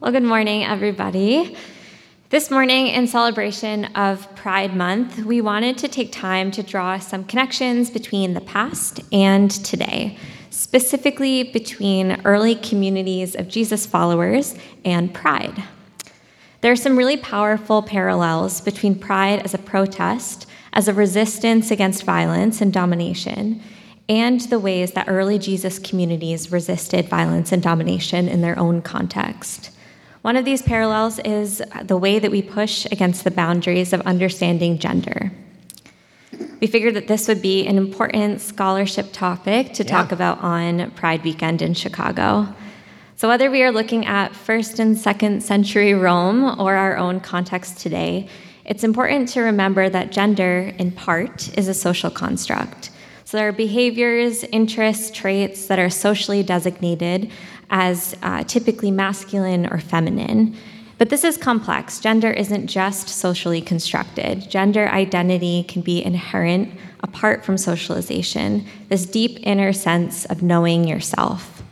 Well, good morning, everybody. This morning, in celebration of Pride Month, we wanted to take time to draw some connections between the past and today, specifically between early communities of Jesus followers and Pride. There are some really powerful parallels between Pride as a protest, as a resistance against violence and domination, and the ways that early Jesus communities resisted violence and domination in their own context. One of these parallels is the way that we push against the boundaries of understanding gender. We figured that this would be an important scholarship topic to yeah. talk about on Pride Weekend in Chicago. So, whether we are looking at first and second century Rome or our own context today, it's important to remember that gender, in part, is a social construct. So, there are behaviors, interests, traits that are socially designated as uh, typically masculine or feminine. But this is complex. Gender isn't just socially constructed. Gender identity can be inherent apart from socialization, this deep inner sense of knowing yourself.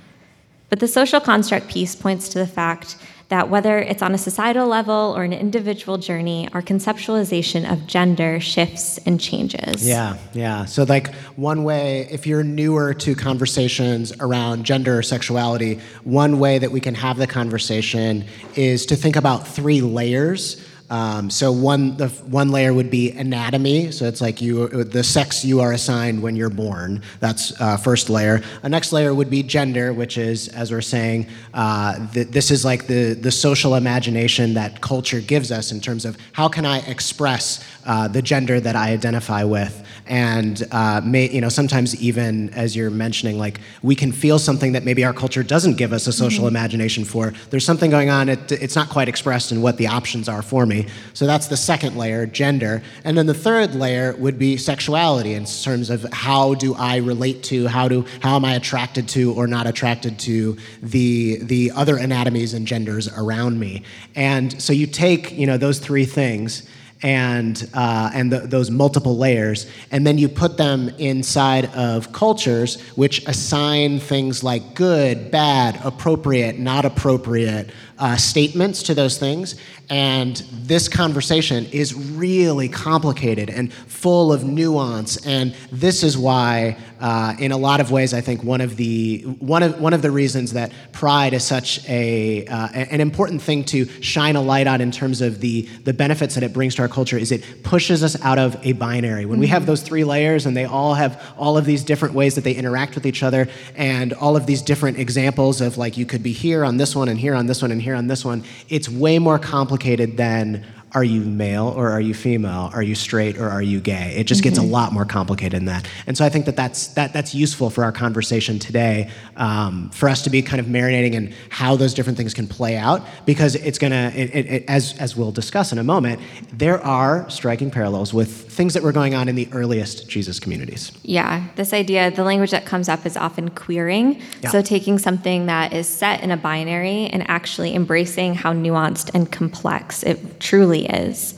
But the social construct piece points to the fact that whether it's on a societal level or an individual journey, our conceptualization of gender shifts and changes. Yeah, yeah. So, like, one way, if you're newer to conversations around gender or sexuality, one way that we can have the conversation is to think about three layers um, so one the one layer would be anatomy. So it's like you the sex you are assigned when you're born. That's uh, first layer. A next layer would be gender, which is as we're saying, uh, th- this is like the the social imagination that culture gives us in terms of how can I express uh, the gender that I identify with, and uh, may, you know sometimes even as you're mentioning, like we can feel something that maybe our culture doesn't give us a social mm-hmm. imagination for. There's something going on. It, it's not quite expressed in what the options are for me. So that's the second layer, gender. And then the third layer would be sexuality in terms of how do I relate to, how do how am I attracted to or not attracted to the the other anatomies and genders around me. And so you take, you know, those three things and uh, and those multiple layers, and then you put them inside of cultures which assign things like good, bad, appropriate, not appropriate uh, statements to those things, and this conversation is really complicated and full of nuance. And this is why, uh, in a lot of ways, I think one of the one of one of the reasons that pride is such a uh, an important thing to shine a light on in terms of the the benefits that it brings to our culture is it pushes us out of a binary. When we have mm-hmm. those three layers and they all have all of these different ways that they interact with each other and all of these different examples of like you could be here on this one and here on this one and here on this one, it's way more complicated than are you male or are you female? Are you straight or are you gay? It just mm-hmm. gets a mm-hmm. lot more complicated than that. And so I think that that's, that, that's useful for our conversation today, um, for us to be kind of marinating in how those different things can play out, because it's going to, as, as we'll discuss in a moment, there are striking parallels with things that were going on in the earliest Jesus communities. Yeah, this idea, the language that comes up is often queering. Yeah. So taking something that is set in a binary and actually embracing how nuanced and complex it truly really is.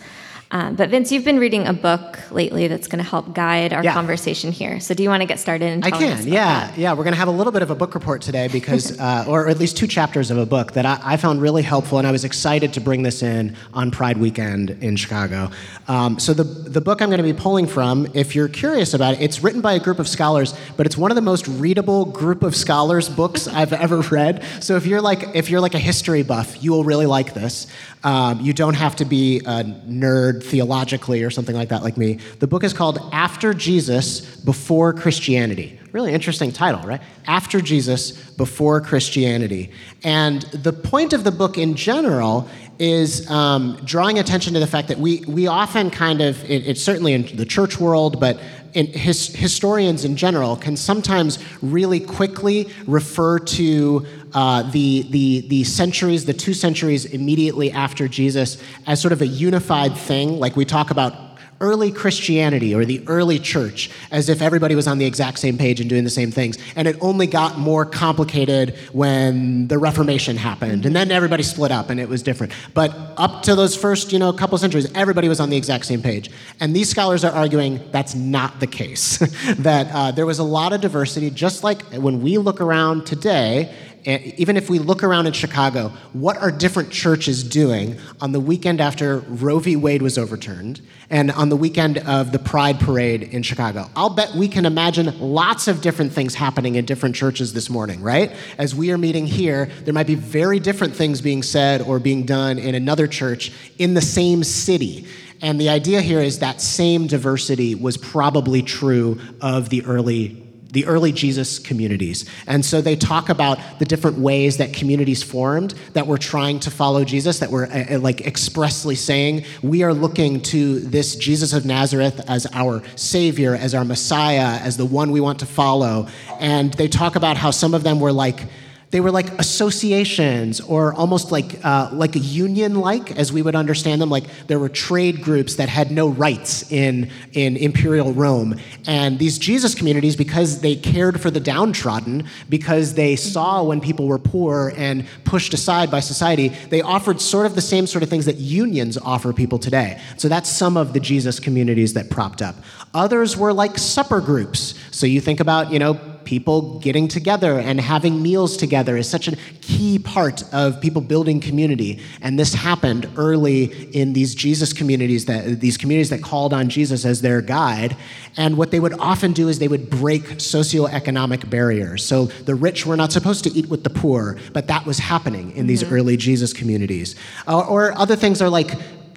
Um, but Vince, you've been reading a book lately that's going to help guide our yeah. conversation here. So do you want to get started? And I can. yeah, that? yeah. We're going to have a little bit of a book report today because, uh, or at least two chapters of a book that I, I, found really helpful, and I was excited to bring this in on Pride Weekend in Chicago. Um, so the the book I'm going to be pulling from, if you're curious about it, it's written by a group of scholars, but it's one of the most readable group of scholars books I've ever read. So if you're like if you're like a history buff, you will really like this. Um, you don't have to be a nerd theologically or something like that, like me. The book is called After Jesus, Before Christianity. Really interesting title, right? After Jesus, Before Christianity. And the point of the book in general is um, drawing attention to the fact that we, we often kind of, it, it's certainly in the church world, but in his, historians in general can sometimes really quickly refer to uh, the, the, the centuries, the two centuries immediately after Jesus, as sort of a unified thing. Like we talk about early Christianity or the early church as if everybody was on the exact same page and doing the same things. And it only got more complicated when the Reformation happened. And then everybody split up and it was different. But up to those first, you know, couple centuries, everybody was on the exact same page. And these scholars are arguing that's not the case. that uh, there was a lot of diversity, just like when we look around today even if we look around in Chicago, what are different churches doing on the weekend after Roe v. Wade was overturned and on the weekend of the Pride Parade in Chicago? I'll bet we can imagine lots of different things happening in different churches this morning, right? As we are meeting here, there might be very different things being said or being done in another church in the same city. And the idea here is that same diversity was probably true of the early the early Jesus communities. And so they talk about the different ways that communities formed that were trying to follow Jesus, that were uh, like expressly saying, we are looking to this Jesus of Nazareth as our Savior, as our Messiah, as the one we want to follow. And they talk about how some of them were like, they were like associations or almost like, uh, like a union like, as we would understand them. Like there were trade groups that had no rights in, in imperial Rome. And these Jesus communities, because they cared for the downtrodden, because they saw when people were poor and pushed aside by society, they offered sort of the same sort of things that unions offer people today. So that's some of the Jesus communities that propped up. Others were like supper groups. So you think about, you know, people getting together and having meals together is such a key part of people building community. And this happened early in these Jesus communities that these communities that called on Jesus as their guide. And what they would often do is they would break socioeconomic barriers. So the rich were not supposed to eat with the poor, but that was happening in these mm-hmm. early Jesus communities. Uh, or other things are like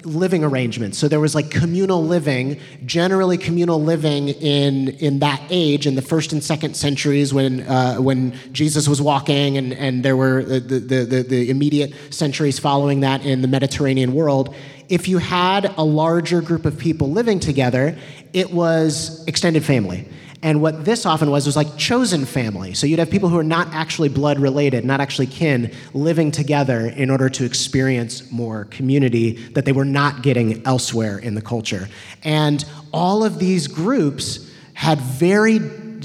living arrangements. So there was like communal living, generally communal living in in that age in the first and second centuries when uh, when Jesus was walking, and and there were the, the the the immediate centuries following that in the Mediterranean world. If you had a larger group of people living together, it was extended family. And what this often was was like chosen family. So you'd have people who are not actually blood related, not actually kin, living together in order to experience more community that they were not getting elsewhere in the culture. And all of these groups had very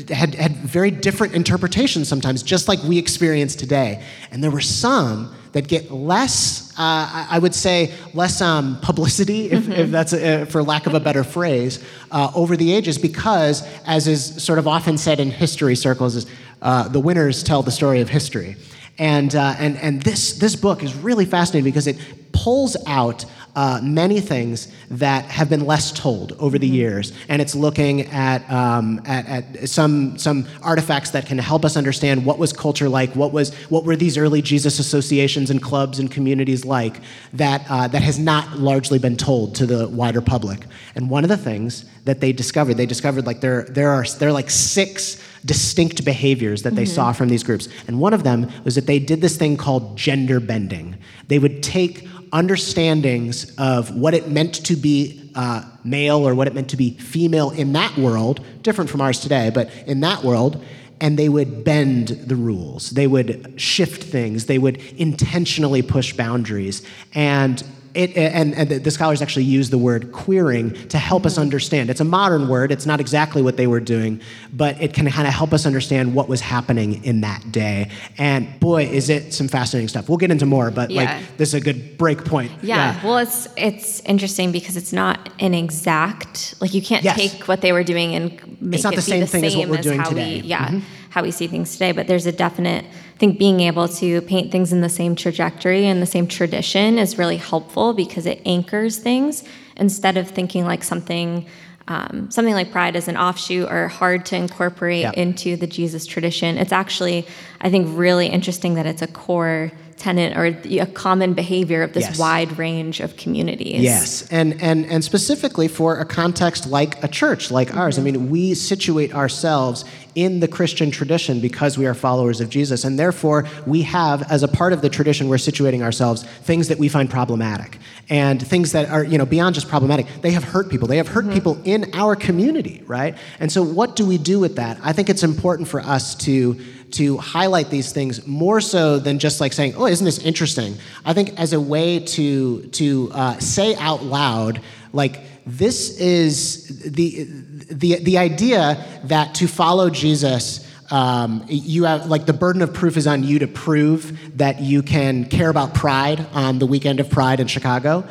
had, had very different interpretations sometimes, just like we experience today. And there were some that get less, uh, I would say, less um, publicity, if, mm-hmm. if that's a, uh, for lack of a better phrase, uh, over the ages, because, as is sort of often said in history circles, is uh, the winners tell the story of history. And, uh, and, and this, this book is really fascinating because it pulls out uh, many things that have been less told over the mm-hmm. years, and it's looking at, um, at, at, some, some artifacts that can help us understand what was culture like, what, was, what were these early Jesus associations and clubs and communities like that, uh, that has not largely been told to the wider public. And one of the things that they discovered, they discovered like there, there, are, there are like six distinct behaviors that they mm-hmm. saw from these groups. And one of them was that they did this thing called gender bending. They would take understandings of what it meant to be uh, male or what it meant to be female in that world, different from ours today, but in that world, and they would bend the rules. They would shift things. They would intentionally push boundaries. And it, and, and, the scholars actually use the word queering to help us understand. It's a modern word, it's not exactly what they were doing, but it can kind of help us understand what was happening in that day. And boy, is it some fascinating stuff. We'll get into more, but yeah. like this is a good break point. Yeah. yeah. Well, it's it's interesting because it's not an exact like you can't yes. take what they were doing and make it's not it the same the thing same as what we're doing today. We, yeah. Mm-hmm how we see things today, but there's a definite, I think being able to paint things in the same trajectory and the same tradition is really helpful because it anchors things instead of thinking like something. Um, something like pride is an offshoot or hard to incorporate yep. into the Jesus tradition. It's actually, I think, really interesting that it's a core tenet or a common behavior of this yes. wide range of communities. Yes, and, and, and specifically for a context like a church like mm-hmm. ours. I mean, we situate ourselves in the Christian tradition because we are followers of Jesus, and therefore we have, as a part of the tradition, we're situating ourselves things that we find problematic and things that are, you know, beyond just problematic. They have hurt people. They have hurt mm-hmm. people in our community, right? And so, what do we do with that? I think it's important for us to to highlight these things more so than just like saying, "Oh, isn't this interesting?" I think as a way to to uh, say out loud, like this is the the the idea that to follow Jesus. Um, you have like the burden of proof is on you to prove that you can care about pride on the weekend of pride in Chicago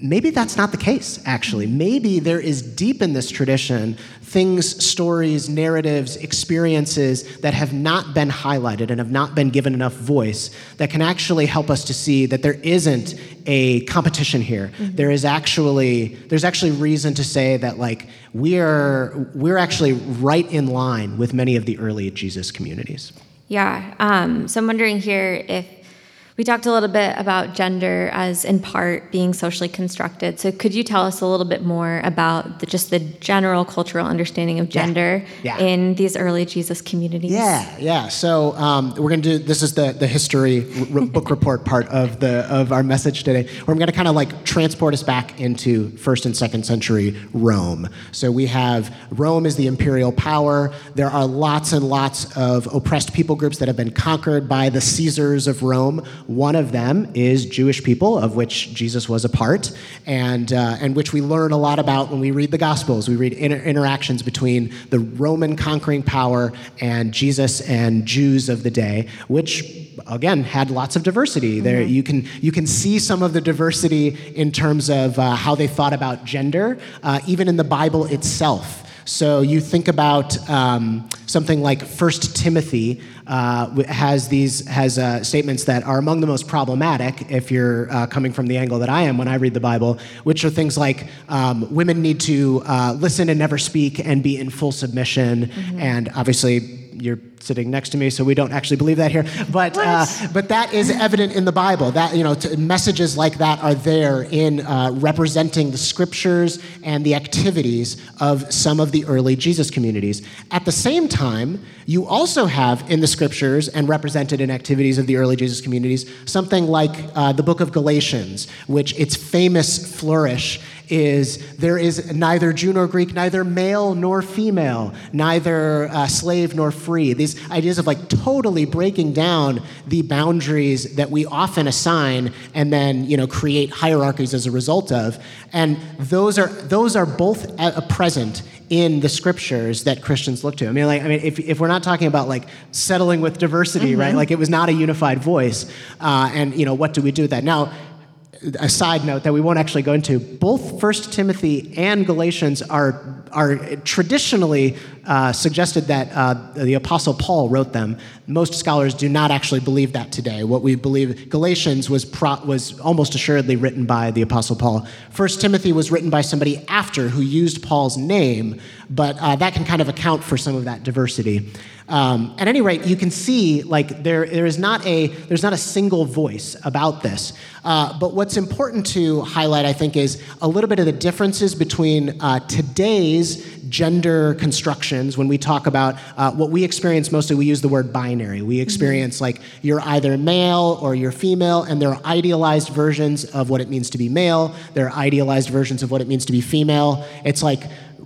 maybe that's not the case, actually. Maybe there is deep in this tradition things, stories, narratives, experiences that have not been highlighted and have not been given enough voice that can actually help us to see that there isn't a competition here. Mm-hmm. There is actually there's actually reason to say that like we are we're actually right in line with many of the early Jesus communities. Yeah. Um, so I'm wondering here if we talked a little bit about gender as in part being socially constructed. So, could you tell us a little bit more about the, just the general cultural understanding of gender yeah. Yeah. in these early Jesus communities? Yeah, yeah. So, um, we're going to do this is the the history r- book report part of the of our message today, where I'm going to kind of like transport us back into first and second century Rome. So, we have Rome is the imperial power. There are lots and lots of oppressed people groups that have been conquered by the Caesars of Rome one of them is Jewish people, of which Jesus was a part, and, uh, and which we learn a lot about when we read the Gospels. We read inter- interactions between the Roman conquering power and Jesus and Jews of the day, which again had lots of diversity. Mm-hmm. There you can you can see some of the diversity in terms of uh, how they thought about gender, uh, even in the Bible itself. So you think about um, something like First Timothy uh, has these has uh, statements that are among the most problematic if you're uh, coming from the angle that I am when I read the Bible, which are things like um, women need to uh, listen and never speak and be in full submission, mm-hmm. and obviously you're sitting next to me, so we don't actually believe that here. But uh, but that is evident in the Bible. That you know, t- messages like that are there in uh, representing the scriptures and the activities of some of the early Jesus communities. At the same time, you also have in the scriptures and represented in activities of the early Jesus communities something like uh, the book of Galatians, which its famous flourish is there is neither Jew nor Greek, neither male nor female, neither uh, slave nor free. These ideas of like totally breaking down the boundaries that we often assign and then you know create hierarchies as a result of. And those are those are both uh, present in the scriptures that Christians look to. I mean, like, I mean, if, if we're not talking about like settling with diversity, mm-hmm. right? Like it was not a unified voice, uh, and you know, what do we do with that now? A side note that we won't actually go into. Both first timothy and galatians are, are traditionally uh, suggested that uh, the apostle paul wrote them. Most scholars do not actually believe that today. What we believe galatians was, pro- was almost assuredly written by the apostle paul. First timothy was written by somebody after who used paul's name but uh, that can kind of account for some of that diversity um, at any rate, you can see like there, there is not a there's not a single voice about this. Uh, but what's important to highlight, I think, is a little bit of the differences between uh, today's gender constructions. When we talk about uh, what we experience, mostly we use the word binary. We experience like you're either male or you're female, and there are idealized versions of what it means to be male. There are idealized versions of what it means to be female. It's like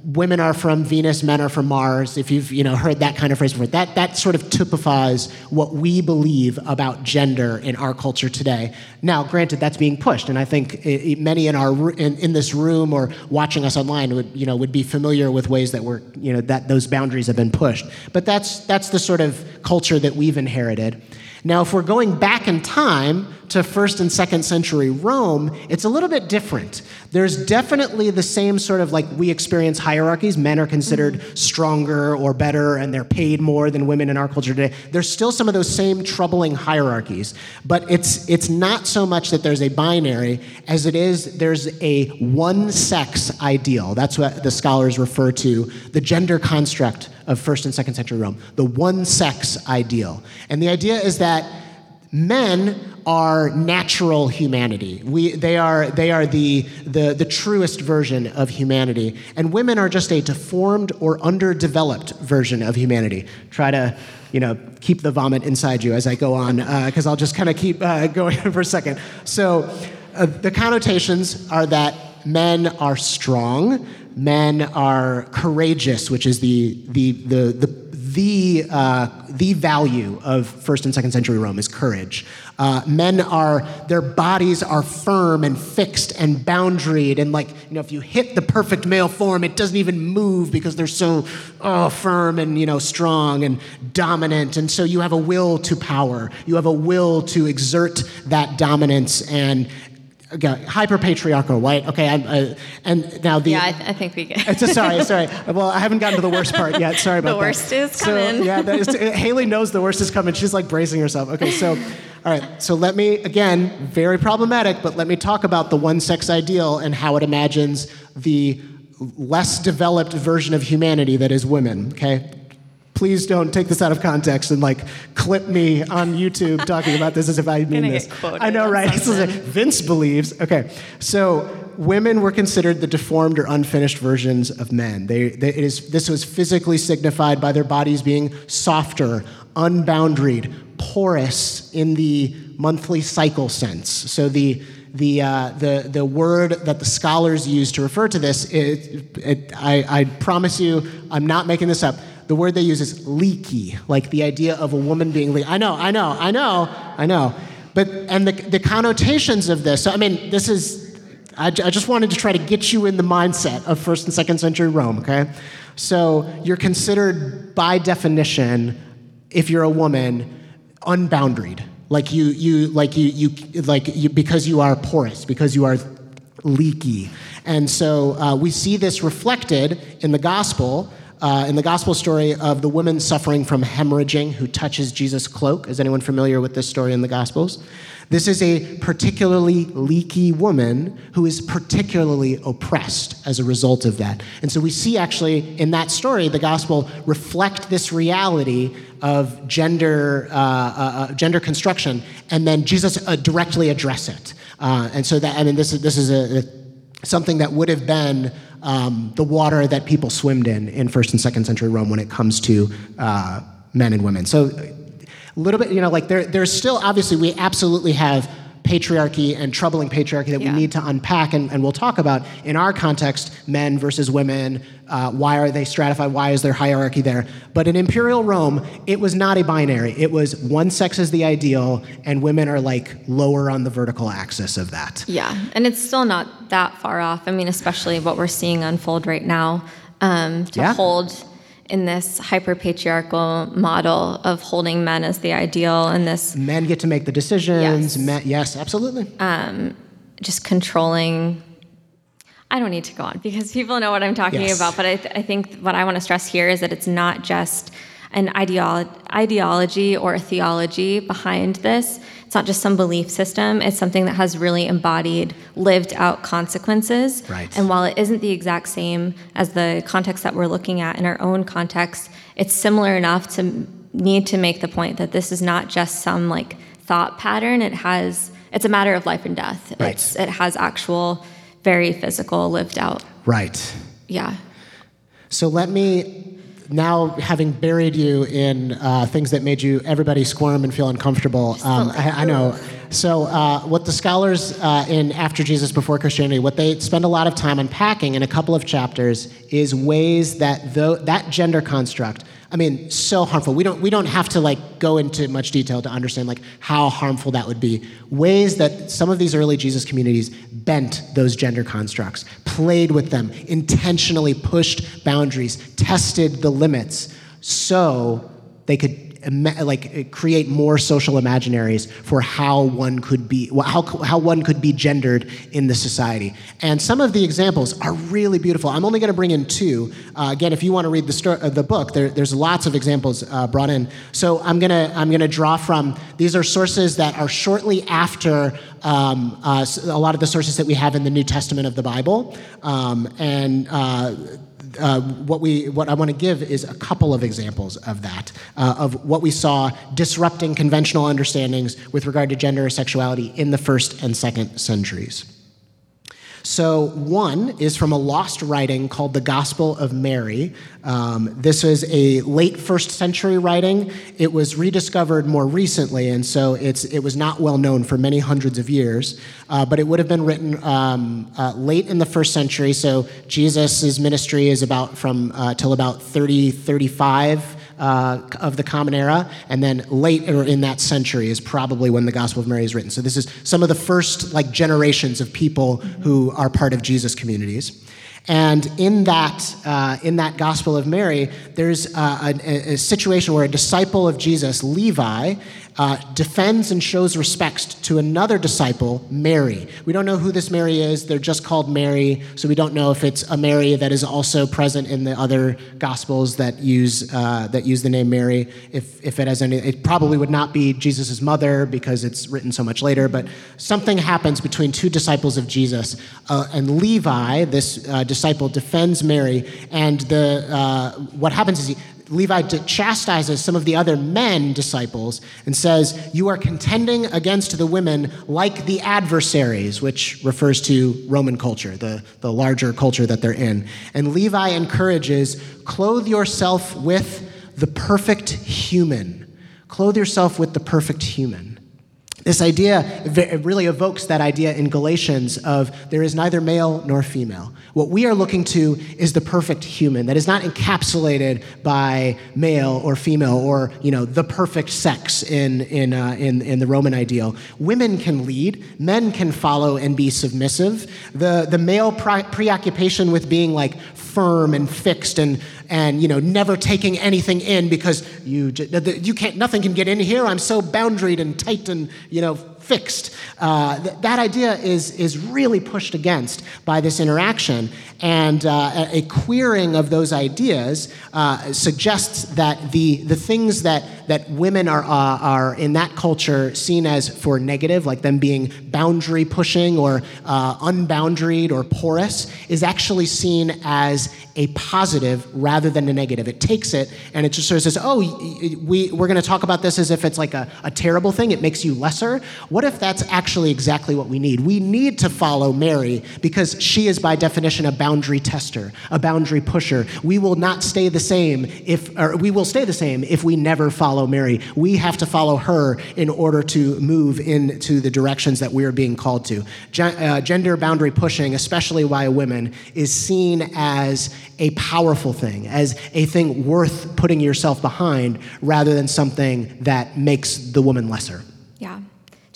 women are from Venus, men are from Mars. If you've you know heard that kind of phrase before, that that sort of typifies what we believe about gender in our culture today. Now, granted, that's being pushed, and I think it, many in our in, in, this room or watching us online would you know would be familiar with ways that we're you know that those boundaries have been pushed. But that's that's the sort of culture that we've inherited. Now, if we're going back in time to first and second century Rome, it's a little bit different. There's definitely the same sort of like we experience hierarchies. Men are considered mm-hmm. stronger or better, and they're paid more than women in our culture today. There's still some of those same troubling hierarchies, but it's it's not so much that there's a binary as it is there's a one sex ideal. That's what the scholars refer to the gender construct of first and second century Rome, the one sex ideal. And the idea is that men are natural humanity. We, they are, they are the, the, the truest version of humanity. And women are just a deformed or underdeveloped version of humanity. Try to you know, keep the vomit inside you as I go on, because uh, I'll just kind of keep uh, going for a second. So, uh, the connotations are that men are strong, men are courageous, which is the, the, the, the the, uh, the value of first and second century Rome is courage. Uh, men are, their bodies are firm and fixed and boundaried. And, like, you know, if you hit the perfect male form, it doesn't even move because they're so oh, firm and, you know, strong and dominant. And so you have a will to power. You have a will to exert that dominance and okay, hyper patriarchal, right? Okay, I'm, uh, and now the Yeah, I, th- I think we get. it's just, sorry, sorry. Well, I haven't gotten to the worst part yet. Sorry about The that. worst is So, coming. yeah, that is, Haley knows the worst is coming. She's like bracing herself. Okay, so, all right. So let me again, very problematic, but let me talk about the one sex ideal and how it imagines the less developed version of humanity that is women. Okay. Please don't take this out of context and like clip me on YouTube talking about this as if I mean this. I know, right? This is like. Vince believes. Okay, so women were considered the deformed or unfinished versions of men. They, they, it is, this was physically signified by their bodies being softer, unboundaried, porous in the monthly cycle sense. So the the, uh, the, the word that the scholars use to refer to this, it, it, I, I promise you, I'm not making this up. The word they use is leaky, like the idea of a woman being leaky. I know, I know, I know, I know. But, and the, the connotations of this, so I mean, this is, I, I just wanted to try to get you in the mindset of first and second century Rome, okay? So you're considered by definition, if you're a woman, unboundaried. Like you, you, like you, you, like you, because you are porous, because you are leaky. And so uh, we see this reflected in the gospel, uh, in the gospel story of the woman suffering from hemorrhaging who touches Jesus' cloak. Is anyone familiar with this story in the gospels? This is a particularly leaky woman who is particularly oppressed as a result of that. And so we see actually in that story, the gospel reflect this reality of gender, uh, uh, uh, gender construction, and then Jesus uh, directly address it. Uh, and so that, I mean, this is, this is a, a, something that would have been um, the water that people swimmed in in first and second century Rome when it comes to uh, men and women. So a little bit, you know, like there, there's still obviously we absolutely have patriarchy and troubling patriarchy that Yeah. we need to unpack, and, and we'll talk about in our context men versus women. Uh, why are they stratified? Why is there hierarchy there? But in imperial Rome, it was not a binary. It was one sex is the ideal, and women are like lower on the vertical axis of that. Yeah, and it's still not that far off. I mean, especially what we're seeing unfold right now um, to Yeah. hold in this hyper patriarchal model of holding men as the ideal and this Men get to make the decisions. Yes. Men, yes, absolutely. um, just controlling. I don't need to go on because people know what I'm talking Yes. about. But I, th- I think what I want to stress here is that it's not just an ideolo- ideology or a theology behind this. It's not just some belief system. It's something that has really embodied, lived out consequences. Right. And while it isn't the exact same as the context that we're looking at in our own context, it's similar enough to need to make the point that this is not just some like thought pattern. It has it's a matter of life and death. Right. It's, it has actual, very physical, lived out. Right. Yeah. So let me now, having buried you in uh, things that made you everybody squirm and feel uncomfortable. Um, I, I know. So uh, what the scholars uh, in After Jesus Before Christianity, what they spend a lot of time unpacking in a couple of chapters is ways that though that gender construct. I mean, so harmful. We don't we don't have to like go into much detail to understand like how harmful that would be. Ways that some of these early Jesus communities bent those gender constructs, played with them, intentionally pushed boundaries, tested the limits, so they could like create more social imaginaries for how one could be how, how one could be gendered in the society. And some of the examples are really beautiful. I'm only going to bring in two. Uh, again if you want to read the, uh, the book there, there's lots of examples uh, brought in. So i'm going to i'm going to draw from these are sources that are shortly after um, uh, a lot of the sources that we have in the new testament of the bible. Um, and uh, what we what I want to give is a couple of examples of that uh, of what we saw disrupting conventional understandings with regard to gender or sexuality in the first and second centuries. So, one is from a lost writing called the Gospel of Mary. Um, this is a late first century writing. It was rediscovered more recently, and so it was not well known for many hundreds of years. Uh, but it would have been written um, uh, late in the first century. So, Jesus' ministry is about from uh, till about 30, 35 uh, of the Common Era, and then later in that century is probably when the Gospel of Mary is written. So this is some of the first like generations of people who are part of Jesus communities. And in that, uh, in that Gospel of Mary, there's uh, a, a situation where a disciple of Jesus, Levi, uh, defends and shows respect to another disciple, Mary. We don't know who this Mary is. They're just called Mary, so we don't know if it's a Mary that is also present in the other Gospels that use uh, that use the name Mary. If if it has any, it probably would not be Jesus' mother because it's written so much later. But something happens between two disciples of Jesus, uh, and Levi, this uh, disciple, defends Mary, and the uh, what happens is he Levi chastises some of the other men disciples and says, You are contending against the women like the adversaries, which refers to Roman culture, the, the larger culture that they're in. And Levi encourages, Clothe yourself with the perfect human. Clothe yourself with the perfect human. This idea really evokes that idea in Galatians of there is neither male nor female. What we are looking to is the perfect human that is not encapsulated by male or female or you know the perfect sex in in uh, in, in the Roman ideal. Women can lead, men can follow and be submissive. The the male pre- preoccupation with being like firm and fixed and and you know never taking anything in because you you can't nothing can get in here. I'm so boundaried and tight and you know fixed. Uh, th- that idea is, is really pushed against by this interaction. And uh, a queering of those ideas uh, suggests that the, the things that, that women are, uh, are in that culture seen as for negative, like them being boundary pushing or uh, unboundaried or porous, is actually seen as a positive rather than a negative. It takes it and it just sort of says, oh, we, we're going to talk about this as if it's like a, a terrible thing. It makes you lesser. What if that's actually exactly what we need? We need to follow Mary because she is, by definition, a boundary tester, a boundary pusher. We will not stay the same if, or we will stay the same if we never follow Mary. We have to follow her in order to move into the directions that we are being called to. Gen- uh, gender boundary pushing, especially by women, is seen as a powerful thing, as a thing worth putting yourself behind rather than something that makes the woman lesser.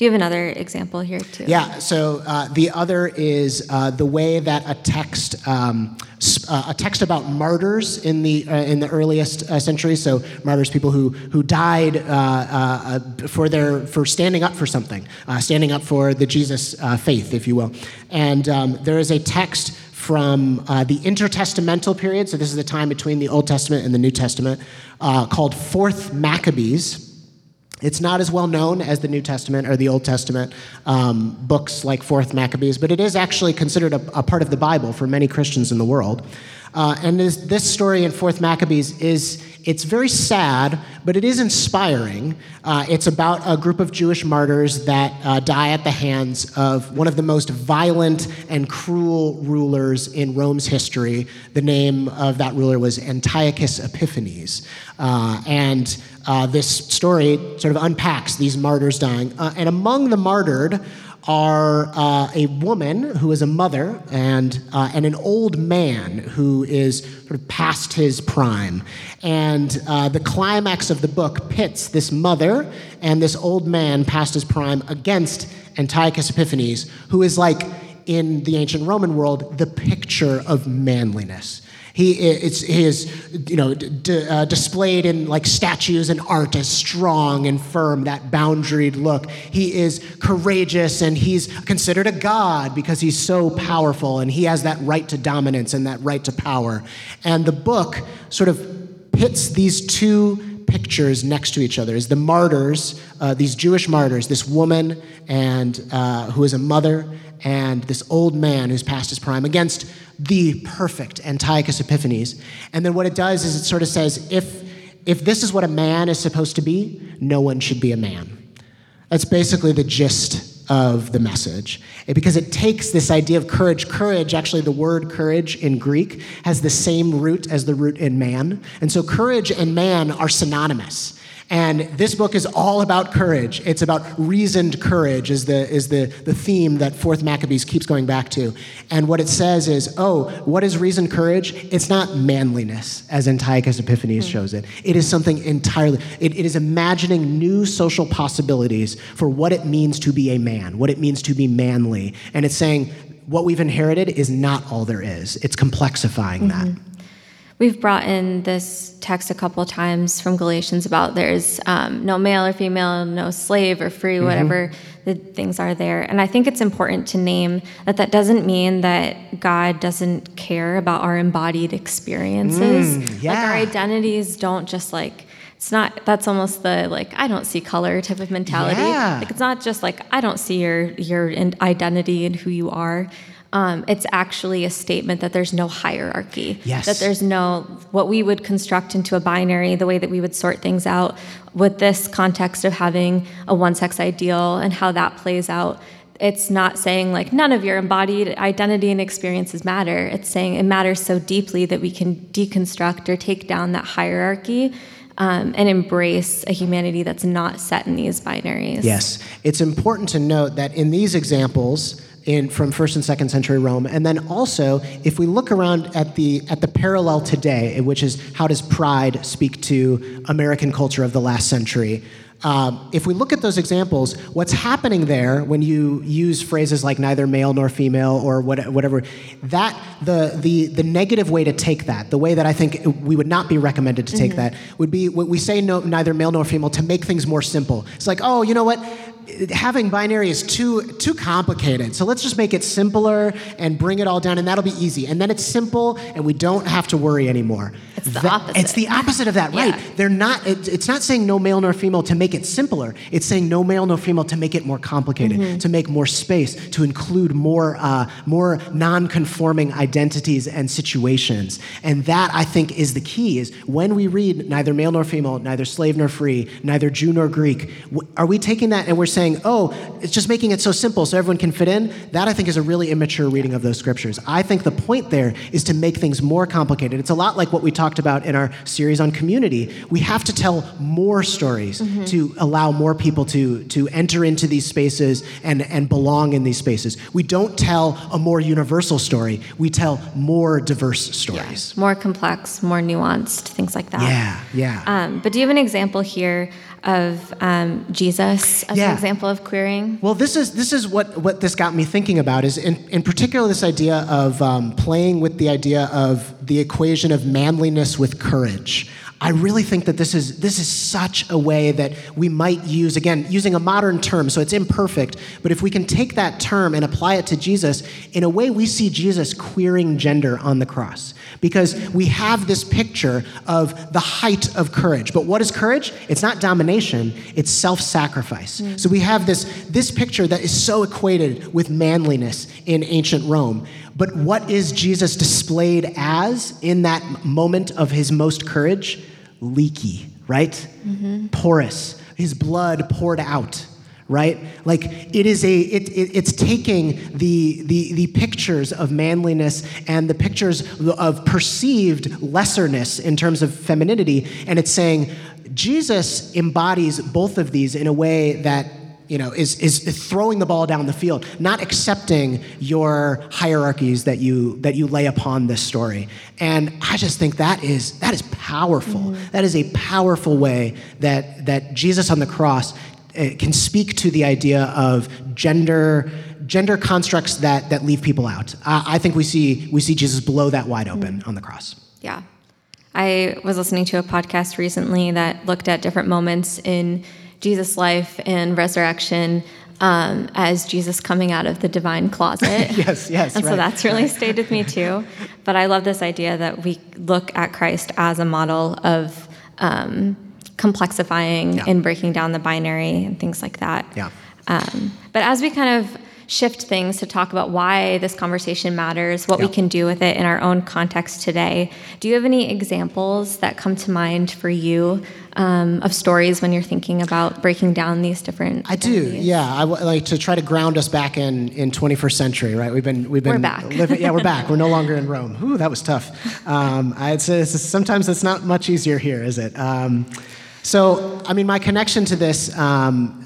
Do you have another example here too? Yeah. So uh, the other is uh, the way that a text, um, uh, a text about martyrs in the uh, in the earliest uh, centuries. So martyrs, people who who died uh, for their for standing up for something, standing up for the Jesus faith, if you will. And um, there is a text from the intertestamental period. So this is the time between the Old Testament and the New Testament, called Fourth Maccabees. It's not as well known as the New Testament or the Old Testament um, books like Fourth Maccabees, but it is actually considered a, a, part of the Bible for many Christians in the world. Uh, and this, this, story in Fourth Maccabees is it's very sad, but it is inspiring. Uh, it's about a group of Jewish martyrs that uh, die at the hands of one of the most violent and cruel rulers in Rome's history. The name of that ruler was Antiochus Epiphanes. Uh, and uh, this story sort of unpacks these martyrs dying. Uh, and among the martyred are uh, a woman who is a mother and, uh, and an old man who is sort of past his prime. And uh, the climax of the book pits this mother and this old man past his prime against Antiochus Epiphanes, who is like, in the ancient Roman world, the picture of manliness. He is, he is you know, d- uh, displayed in like statues and art as strong and firm, that boundaried look. He is courageous and he's considered a god because he's so powerful and he has that right to dominance and that right to power. And the book sort of pits these two pictures next to each other is the martyrs, uh, these Jewish martyrs, this woman and uh, who is a mother and this old man who's past his prime against the perfect Antiochus Epiphanes. And then what it does is it sort of says if, if this is what a man is supposed to be, no one should be a man. That's basically the gist of the message. Because it takes this idea of courage. Courage, actually, the word courage in Greek has the same root as the root in man. And so courage and man are synonymous. And this book is all about courage. It's about reasoned courage is the, is the, the theme that Fourth Maccabees keeps going back to. And what it says is, oh, what is reasoned courage? It's not manliness, as Antiochus Epiphanes mm. shows it. It is something entirely, it, it is imagining new social possibilities for what it means to be a man, what it means to be manly. And it's saying, what we've inherited is not all there is. It's complexifying mm-hmm. that. We've brought in this text a couple times from Galatians about there's um, no male or female, no slave or free, Mm-hmm. whatever the things are there. And I think it's important to name that that doesn't mean that God doesn't care about our embodied experiences. Like Mm, yeah. our identities don't just like. It's not. That's almost the like I don't see color type of mentality. Yeah. Like it's not just like I don't see your your identity and who you are. Um, it's actually a statement that there's no hierarchy. Yes. That there's no what we would construct into a binary, the way that we would sort things out with this context of having a one-sex ideal and how that plays out. It's not saying like none of your embodied identity and experiences matter. It's saying it matters so deeply that we can deconstruct or take down that hierarchy um, and embrace a humanity that's not set in these binaries. Yes, it's important to note that in these examples, in from first and second century Rome, and then also if we look around at the at the parallel today, which is how does pride speak to American culture of the last century? Um, if we look at those examples, what's happening there when you use phrases like neither male nor female or what, whatever, that the, the the negative way to take that, the way that I think we would not be recommended to take that, would be when we say no, neither male nor female to make things more simple. It's like, oh, you know what? Having binary is too too complicated. So let's just make it simpler and bring it all down, and that'll be easy. And then it's simple, and we don't have to worry anymore. It's the That- opposite. It's the opposite of that, right? Yeah. They're not. It, it's not saying no male nor female to make it simpler. It's saying no male no female to make it more complicated, Mm-hmm. to make more space, to include more uh, more non-conforming identities and situations. And that I think is the key. Is when we read neither male nor female, neither slave nor free, neither Jew nor Greek, are we taking that and we're saying, oh, it's just making it so simple so everyone can fit in? That I think is a really immature reading of those scriptures. I think the point there is to make things more complicated. It's a lot like what we talked about in our series on community. We have to tell more stories to allow more people to, to enter into these spaces and, and belong in these spaces. We don't tell a more universal story, we tell more diverse stories. More complex, more nuanced, things like that. Yeah, yeah. Um, but do you have an example here of um, Jesus as Yeah. an example of queering? Well, this is this is what what this got me thinking about is in in particular this idea of um, playing with the idea of the equation of manliness with courage. I really think that this is this is such a way that we might use again using a modern term, so it's imperfect. But if we can take that term and apply it to Jesus, in a way we see Jesus queering gender on the cross because we have this picture of the height of courage. But what is courage? It's not domination; it's self-sacrifice. Mm. So we have this this picture that is so equated with manliness in ancient Rome. But what is Jesus displayed as in that moment of his most courage? Leaky, right? Mm-hmm. Porous. His blood poured out right? Like it is a it, it, it's taking the, the the pictures of manliness and the pictures of perceived lesserness in terms of femininity and it's saying jesus embodies both of these in a way that you know is is throwing the ball down the field not accepting your hierarchies that you that you lay upon this story. And i just think that is that is powerful. Mm-hmm. That is a powerful way that that jesus on the cross uh, can speak to the idea of gender gender constructs that that leave people out. I, I think we see we see Jesus blow that wide open on the cross. Yeah. I was listening to a podcast recently that looked at different moments in Jesus' life and resurrection um, as Jesus coming out of the divine closet. Yes, yes, And so that's really stayed with me too. But I love this idea that we look at Christ as a model of um, complexifying Yeah. and breaking down the binary and things like that. Yeah. Um, but as we kind of shift things to talk about why this conversation matters, what we can do with it in our own context today, do you have any examples that come to mind for you um, of stories when you're thinking about breaking down these different? I do, yeah. I w- like to try to ground us back in, in 21st century, right? We've been we've been We're back. living. Yeah, we're back. We're no longer in Rome. Ooh, that was tough. Um, I'd say it's, sometimes it's not much easier here, is it? Um, so, I mean, my connection to this um,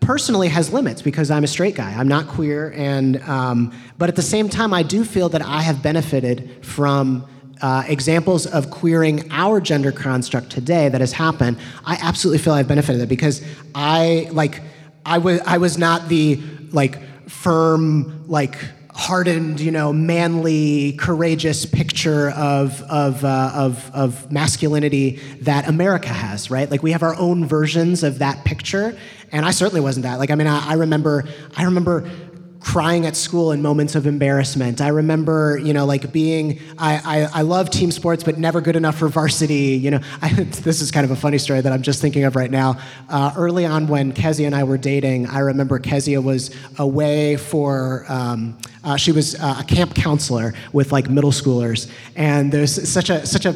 personally has limits because I'm a straight guy. I'm not queer, and um, but at the same time, I do feel that I have benefited from uh, examples of queering our gender construct today that has happened, I absolutely feel I've benefited it because I like I was I was not the like firm like hardened, you know, manly, courageous picture of, of, uh, of, of masculinity that America has, right? Like we have our own versions of that picture. And I certainly wasn't that. Like, I mean, I, I remember, I remember crying at school in moments of embarrassment. I remember, you know, like being, I, I, I love team sports, but never good enough for varsity. You know, I, this is kind of a funny story that I'm just thinking of right now. Uh, early on when Kezia and I were dating, I remember Kezia was away for, um, uh, she was uh, a camp counselor with like middle schoolers, and there's such a such a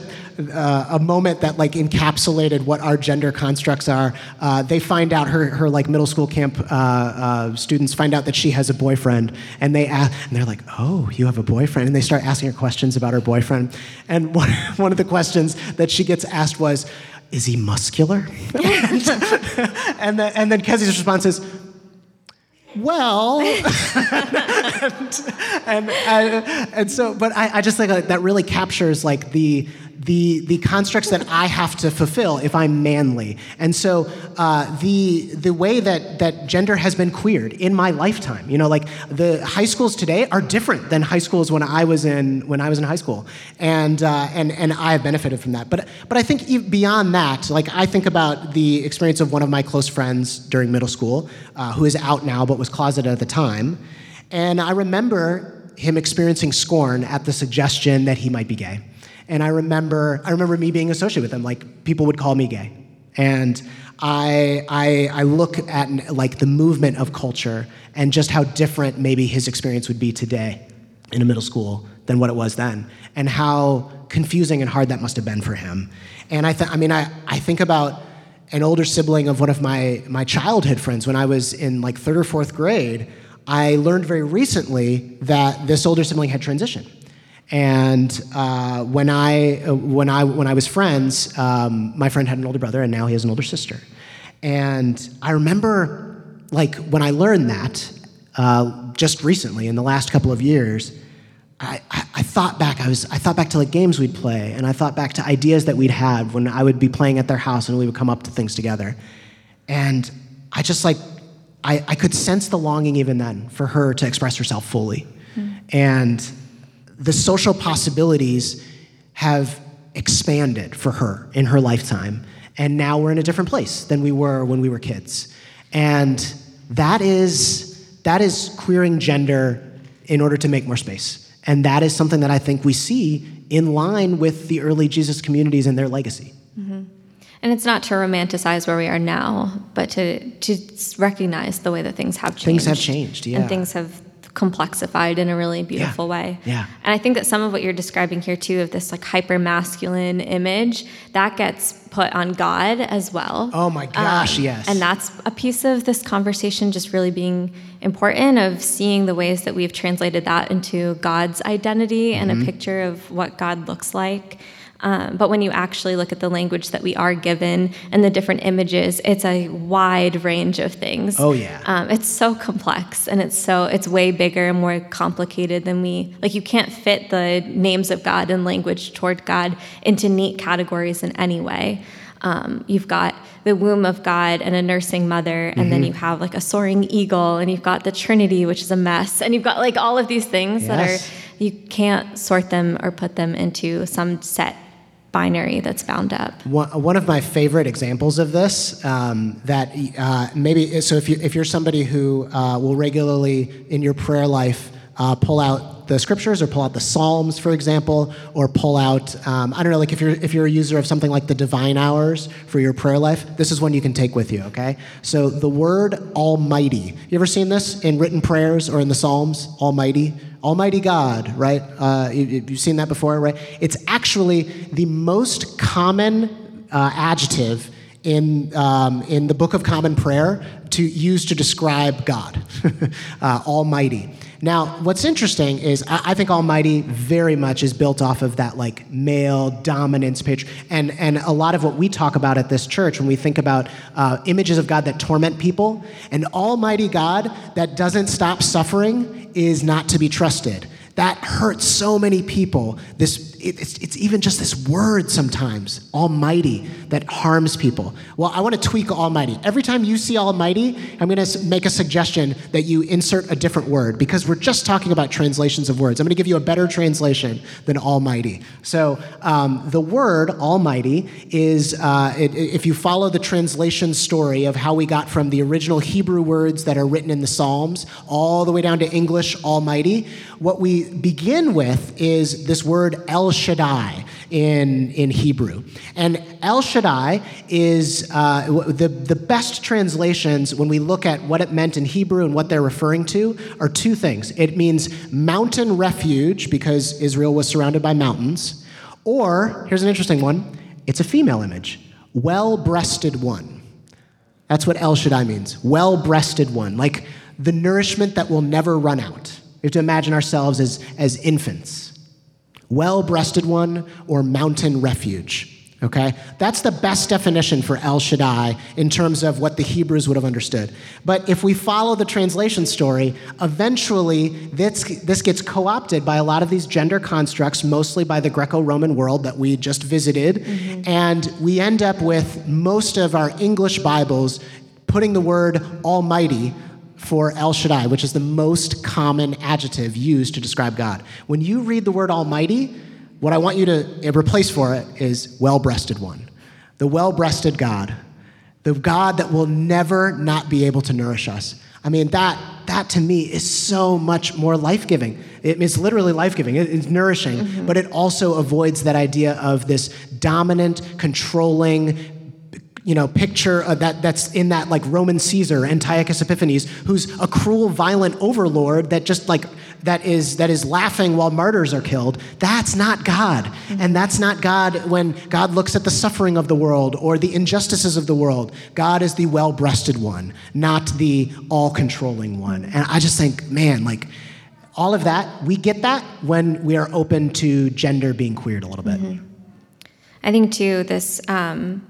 uh, a moment that like encapsulated what our gender constructs are. Uh, they find out her her like middle school camp uh, uh, students find out that she has a boyfriend, and they ask, and they're like, "Oh, you have a boyfriend?" And they start asking her questions about her boyfriend. And one one of the questions that she gets asked was, "Is he muscular?" and, and, then, and then Kezia's response is well and, and, and, and, so but I, I just think like that really captures like the the, the constructs that I have to fulfill if I'm manly. And so uh, the, the way that, that gender has been queered in my lifetime, you know, like the high schools today are different than high schools when I was in, when I was in high school. And, uh, and, and I have benefited from that. But, but I think beyond that, like I think about the experience of one of my close friends during middle school, uh, who is out now but was closeted at the time. And I remember him experiencing scorn at the suggestion that he might be gay. And I remember, I remember me being associated with him. Like people would call me gay, and I, I, I look at like the movement of culture and just how different maybe his experience would be today in a middle school than what it was then, and how confusing and hard that must have been for him. And I, th- I mean, I, I think about an older sibling of one of my, my childhood friends when I was in like third or fourth grade. I learned very recently that this older sibling had transitioned. And uh, when, I, when, I, when I was friends, um, my friend had an older brother, and now he has an older sister. And I remember, like, when I learned that uh, just recently, in the last couple of years, I, I, I, thought back. I was I thought back to like games we'd play, and I thought back to ideas that we'd had when I would be playing at their house, and we would come up to things together. And I just like I, I could sense the longing even then for her to express herself fully, mm. and the social possibilities have expanded for her in her lifetime. And now we're in a different place than we were when we were kids. And that is, that is queering gender in order to make more space. And that is something that I think we see in line with the early Jesus communities and their legacy. Mm-hmm. And it's not to romanticize where we are now, but to, to recognize the way that things have changed. Things have changed, yeah. And things have complexified in a really beautiful yeah. way. Yeah. And I think that some of what you're describing here too of this like hyper masculine image that gets put on God as well. Oh my gosh, um, yes. And that's a piece of this conversation just really being important of seeing the ways that we've translated that into God's identity mm-hmm. and a mm-hmm. picture of what God looks like. Um, but when you actually look at the language that we are given and the different images, it's a wide range of things. Oh yeah. Um, it's so complex and it's so it's way bigger and more complicated than we like. You can't fit the names of God and language toward God into neat categories in any way. Um, you've got the womb of God and a nursing mother, and mm-hmm. then you have like a soaring eagle, and you've got the Trinity, which is a mess, and you've got like all of these things yes. that are you can't sort them or put them into some set binary that's bound up. One of my favorite examples of this um, that uh, maybe so if you if you're somebody who uh, will regularly in your prayer life uh, pull out the scriptures or pull out the psalms for example or pull out um, i don't know like if you're if you're a user of something like the divine hours for your prayer life this is one you can take with you okay? So the word almighty you ever seen this in written prayers or in the psalms? Almighty Almighty God, right? Uh, you, have seen that before, right? It's actually the most common uh, adjective in, um, in the Book of Common Prayer to use to describe God, uh, Almighty. Now, what's interesting is I, I, think Almighty very much is built off of that like male dominance picture, and and a lot of what we talk about at this church when we think about uh, images of God that torment people, an Almighty God that doesn't stop suffering is not to be trusted. That hurts so many people. This it, it's, it's even just this word sometimes, Almighty, that harms people. Well, I want to tweak Almighty. Every time you see Almighty, I'm going to make a suggestion that you insert a different word because we're just talking about translations of words. I'm going to give you a better translation than Almighty. So um, the word Almighty is, uh, it, if you follow the translation story of how we got from the original Hebrew words that are written in the Psalms all the way down to English Almighty, what we begin with is this word El Shaddai in, in Hebrew. And El Shaddai is uh, the, the best translations when we look at what it meant in Hebrew and what they're referring to are two things. It means mountain refuge because Israel was surrounded by mountains, or here's an interesting one it's a female image, well breasted one. That's what El Shaddai means well breasted one, like the nourishment that will never run out. We have to imagine ourselves as, as infants well breasted one, or mountain refuge. Okay? That's the best definition for El Shaddai in terms of what the Hebrews would have understood. But if we follow the translation story, eventually this, this gets co opted by a lot of these gender constructs, mostly by the Greco Roman world that we just visited. Mm-hmm. And we end up with most of our English Bibles putting the word Almighty for El Shaddai, which is the most common adjective used to describe God. When you read the word Almighty, what I want you to replace for it is well breasted one. The well breasted God. The God that will never not be able to nourish us. I mean, that, that to me is so much more life giving. It's literally life giving, it's nourishing, mm-hmm. but it also avoids that idea of this dominant, controlling, you know, picture uh, that, that's in that like Roman Caesar, Antiochus Epiphanes, who's a cruel, violent overlord that just like that is that is laughing while martyrs are killed. That's not God, mm-hmm. and that's not God when God looks at the suffering of the world or the injustices of the world. God is the well-breasted one, not the all-controlling one. And I just think, man, like all of that, we get that when we are open to gender being queered a little bit. Mm-hmm. I think too this. Um,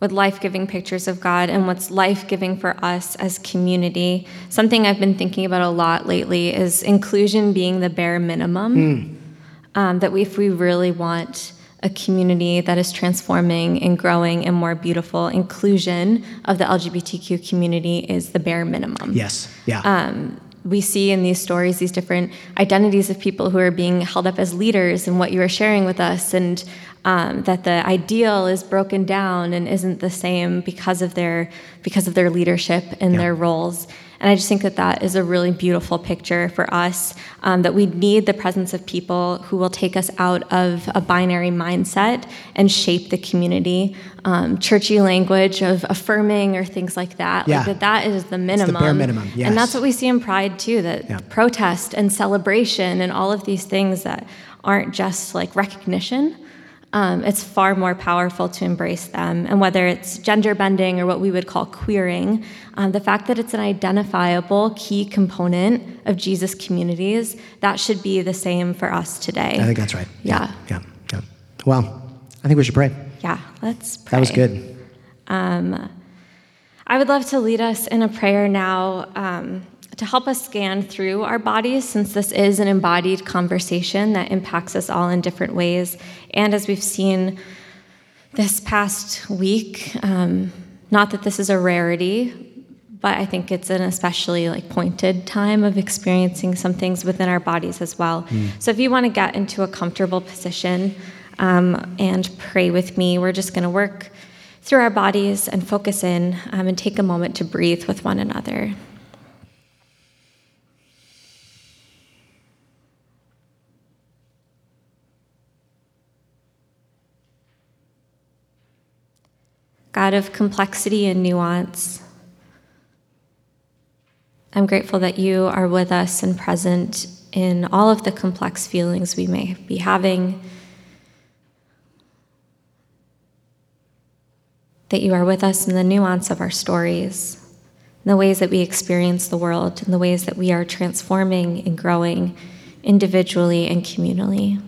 with life giving pictures of God and what's life giving for us as community. Something I've been thinking about a lot lately is inclusion being the bare minimum. Mm. Um, that we, if we really want a community that is transforming and growing and more beautiful, inclusion of the LGBTQ community is the bare minimum. Yes, yeah. Um, we see in these stories these different identities of people who are being held up as leaders and what you are sharing with us and um, that the ideal is broken down and isn't the same because of their because of their leadership and yeah. their roles and I just think that that is a really beautiful picture for us um, that we need the presence of people who will take us out of a binary mindset and shape the community. Um, churchy language of affirming or things like that. Yeah. Like that, that is the minimum. It's the bare minimum, yes. And that's what we see in Pride too that yeah. protest and celebration and all of these things that aren't just like recognition um, it's far more powerful to embrace them. And whether it's gender bending or what we would call queering, um, the fact that it's an identifiable key component of Jesus communities, that should be the same for us today. I think that's right. Yeah. Yeah. Yeah. Well, I think we should pray. Yeah, let's pray. That was good. Um, I would love to lead us in a prayer now. To help us scan through our bodies, since this is an embodied conversation that impacts us all in different ways. And as we've seen this past week, um, not that this is a rarity, but I think it's an especially like pointed time of experiencing some things within our bodies as well. Mm. So if you want to get into a comfortable position um, and pray with me, we're just going to work through our bodies and focus in um, and take a moment to breathe with one another. God of complexity and nuance. I'm grateful that you are with us and present in all of the complex feelings we may be having. That you are with us in the nuance of our stories, in the ways that we experience the world, in the ways that we are transforming and growing individually and communally.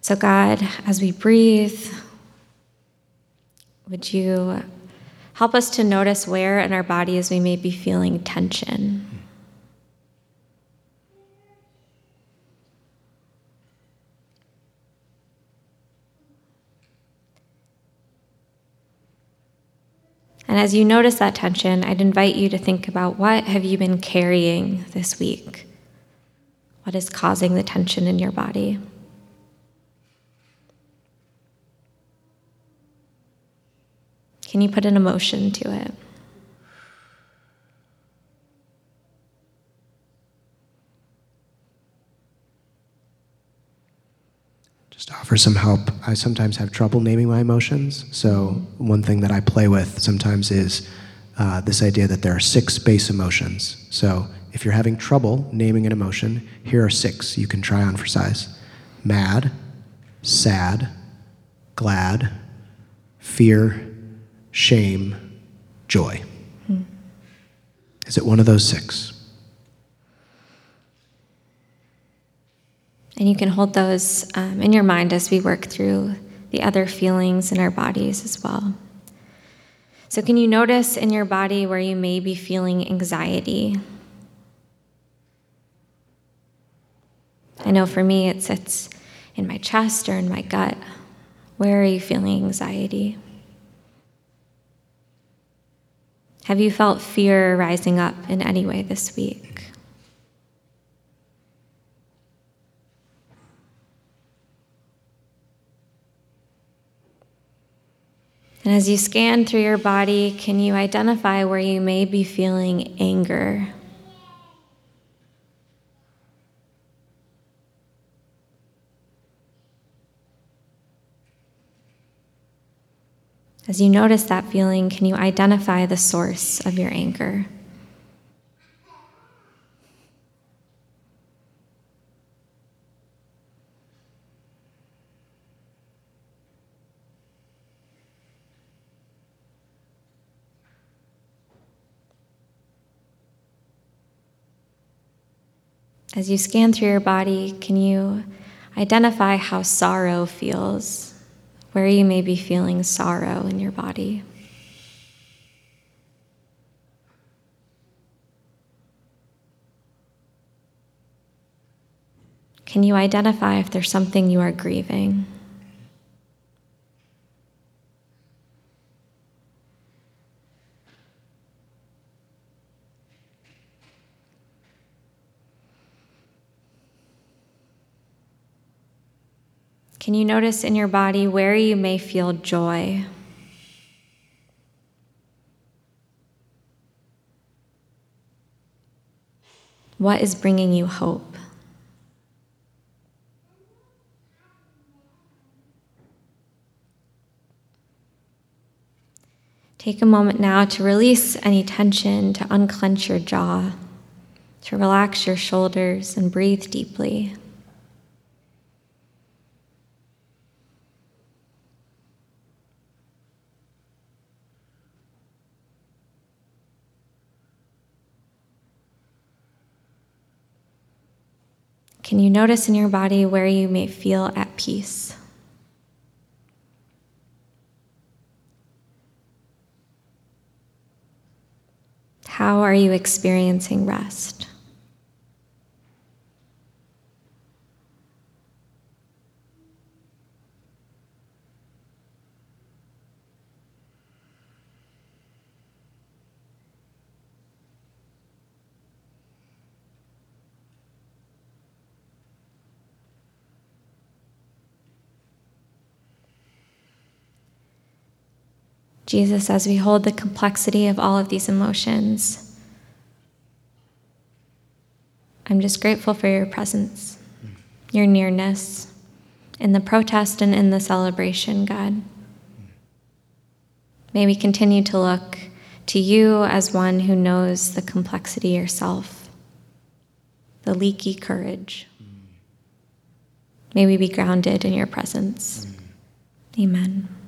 So, God, as we breathe, would you help us to notice where in our bodies we may be feeling tension? And as you notice that tension, I'd invite you to think about what have you been carrying this week? What is causing the tension in your body? Can you put an emotion to it? Just offer some help. I sometimes have trouble naming my emotions. So, one thing that I play with sometimes is uh, this idea that there are six base emotions. So, if you're having trouble naming an emotion, here are six you can try on for size mad, sad, glad, fear, shame, joy. Hmm. Is it one of those six? And you can hold those um, in your mind as we work through the other feelings in our bodies as well. So, can you notice in your body where you may be feeling anxiety? I know for me it sits in my chest or in my gut. Where are you feeling anxiety? Have you felt fear rising up in any way this week? And as you scan through your body, can you identify where you may be feeling anger? As you notice that feeling, can you identify the source of your anger? As you scan through your body, can you identify how sorrow feels? Where you may be feeling sorrow in your body. Can you identify if there's something you are grieving? Can you notice in your body where you may feel joy? What is bringing you hope? Take a moment now to release any tension, to unclench your jaw, to relax your shoulders and breathe deeply. Can you notice in your body where you may feel at peace? How are you experiencing rest? Jesus, as we hold the complexity of all of these emotions, I'm just grateful for your presence, your nearness, in the protest and in the celebration, God. May we continue to look to you as one who knows the complexity yourself, the leaky courage. May we be grounded in your presence. Amen.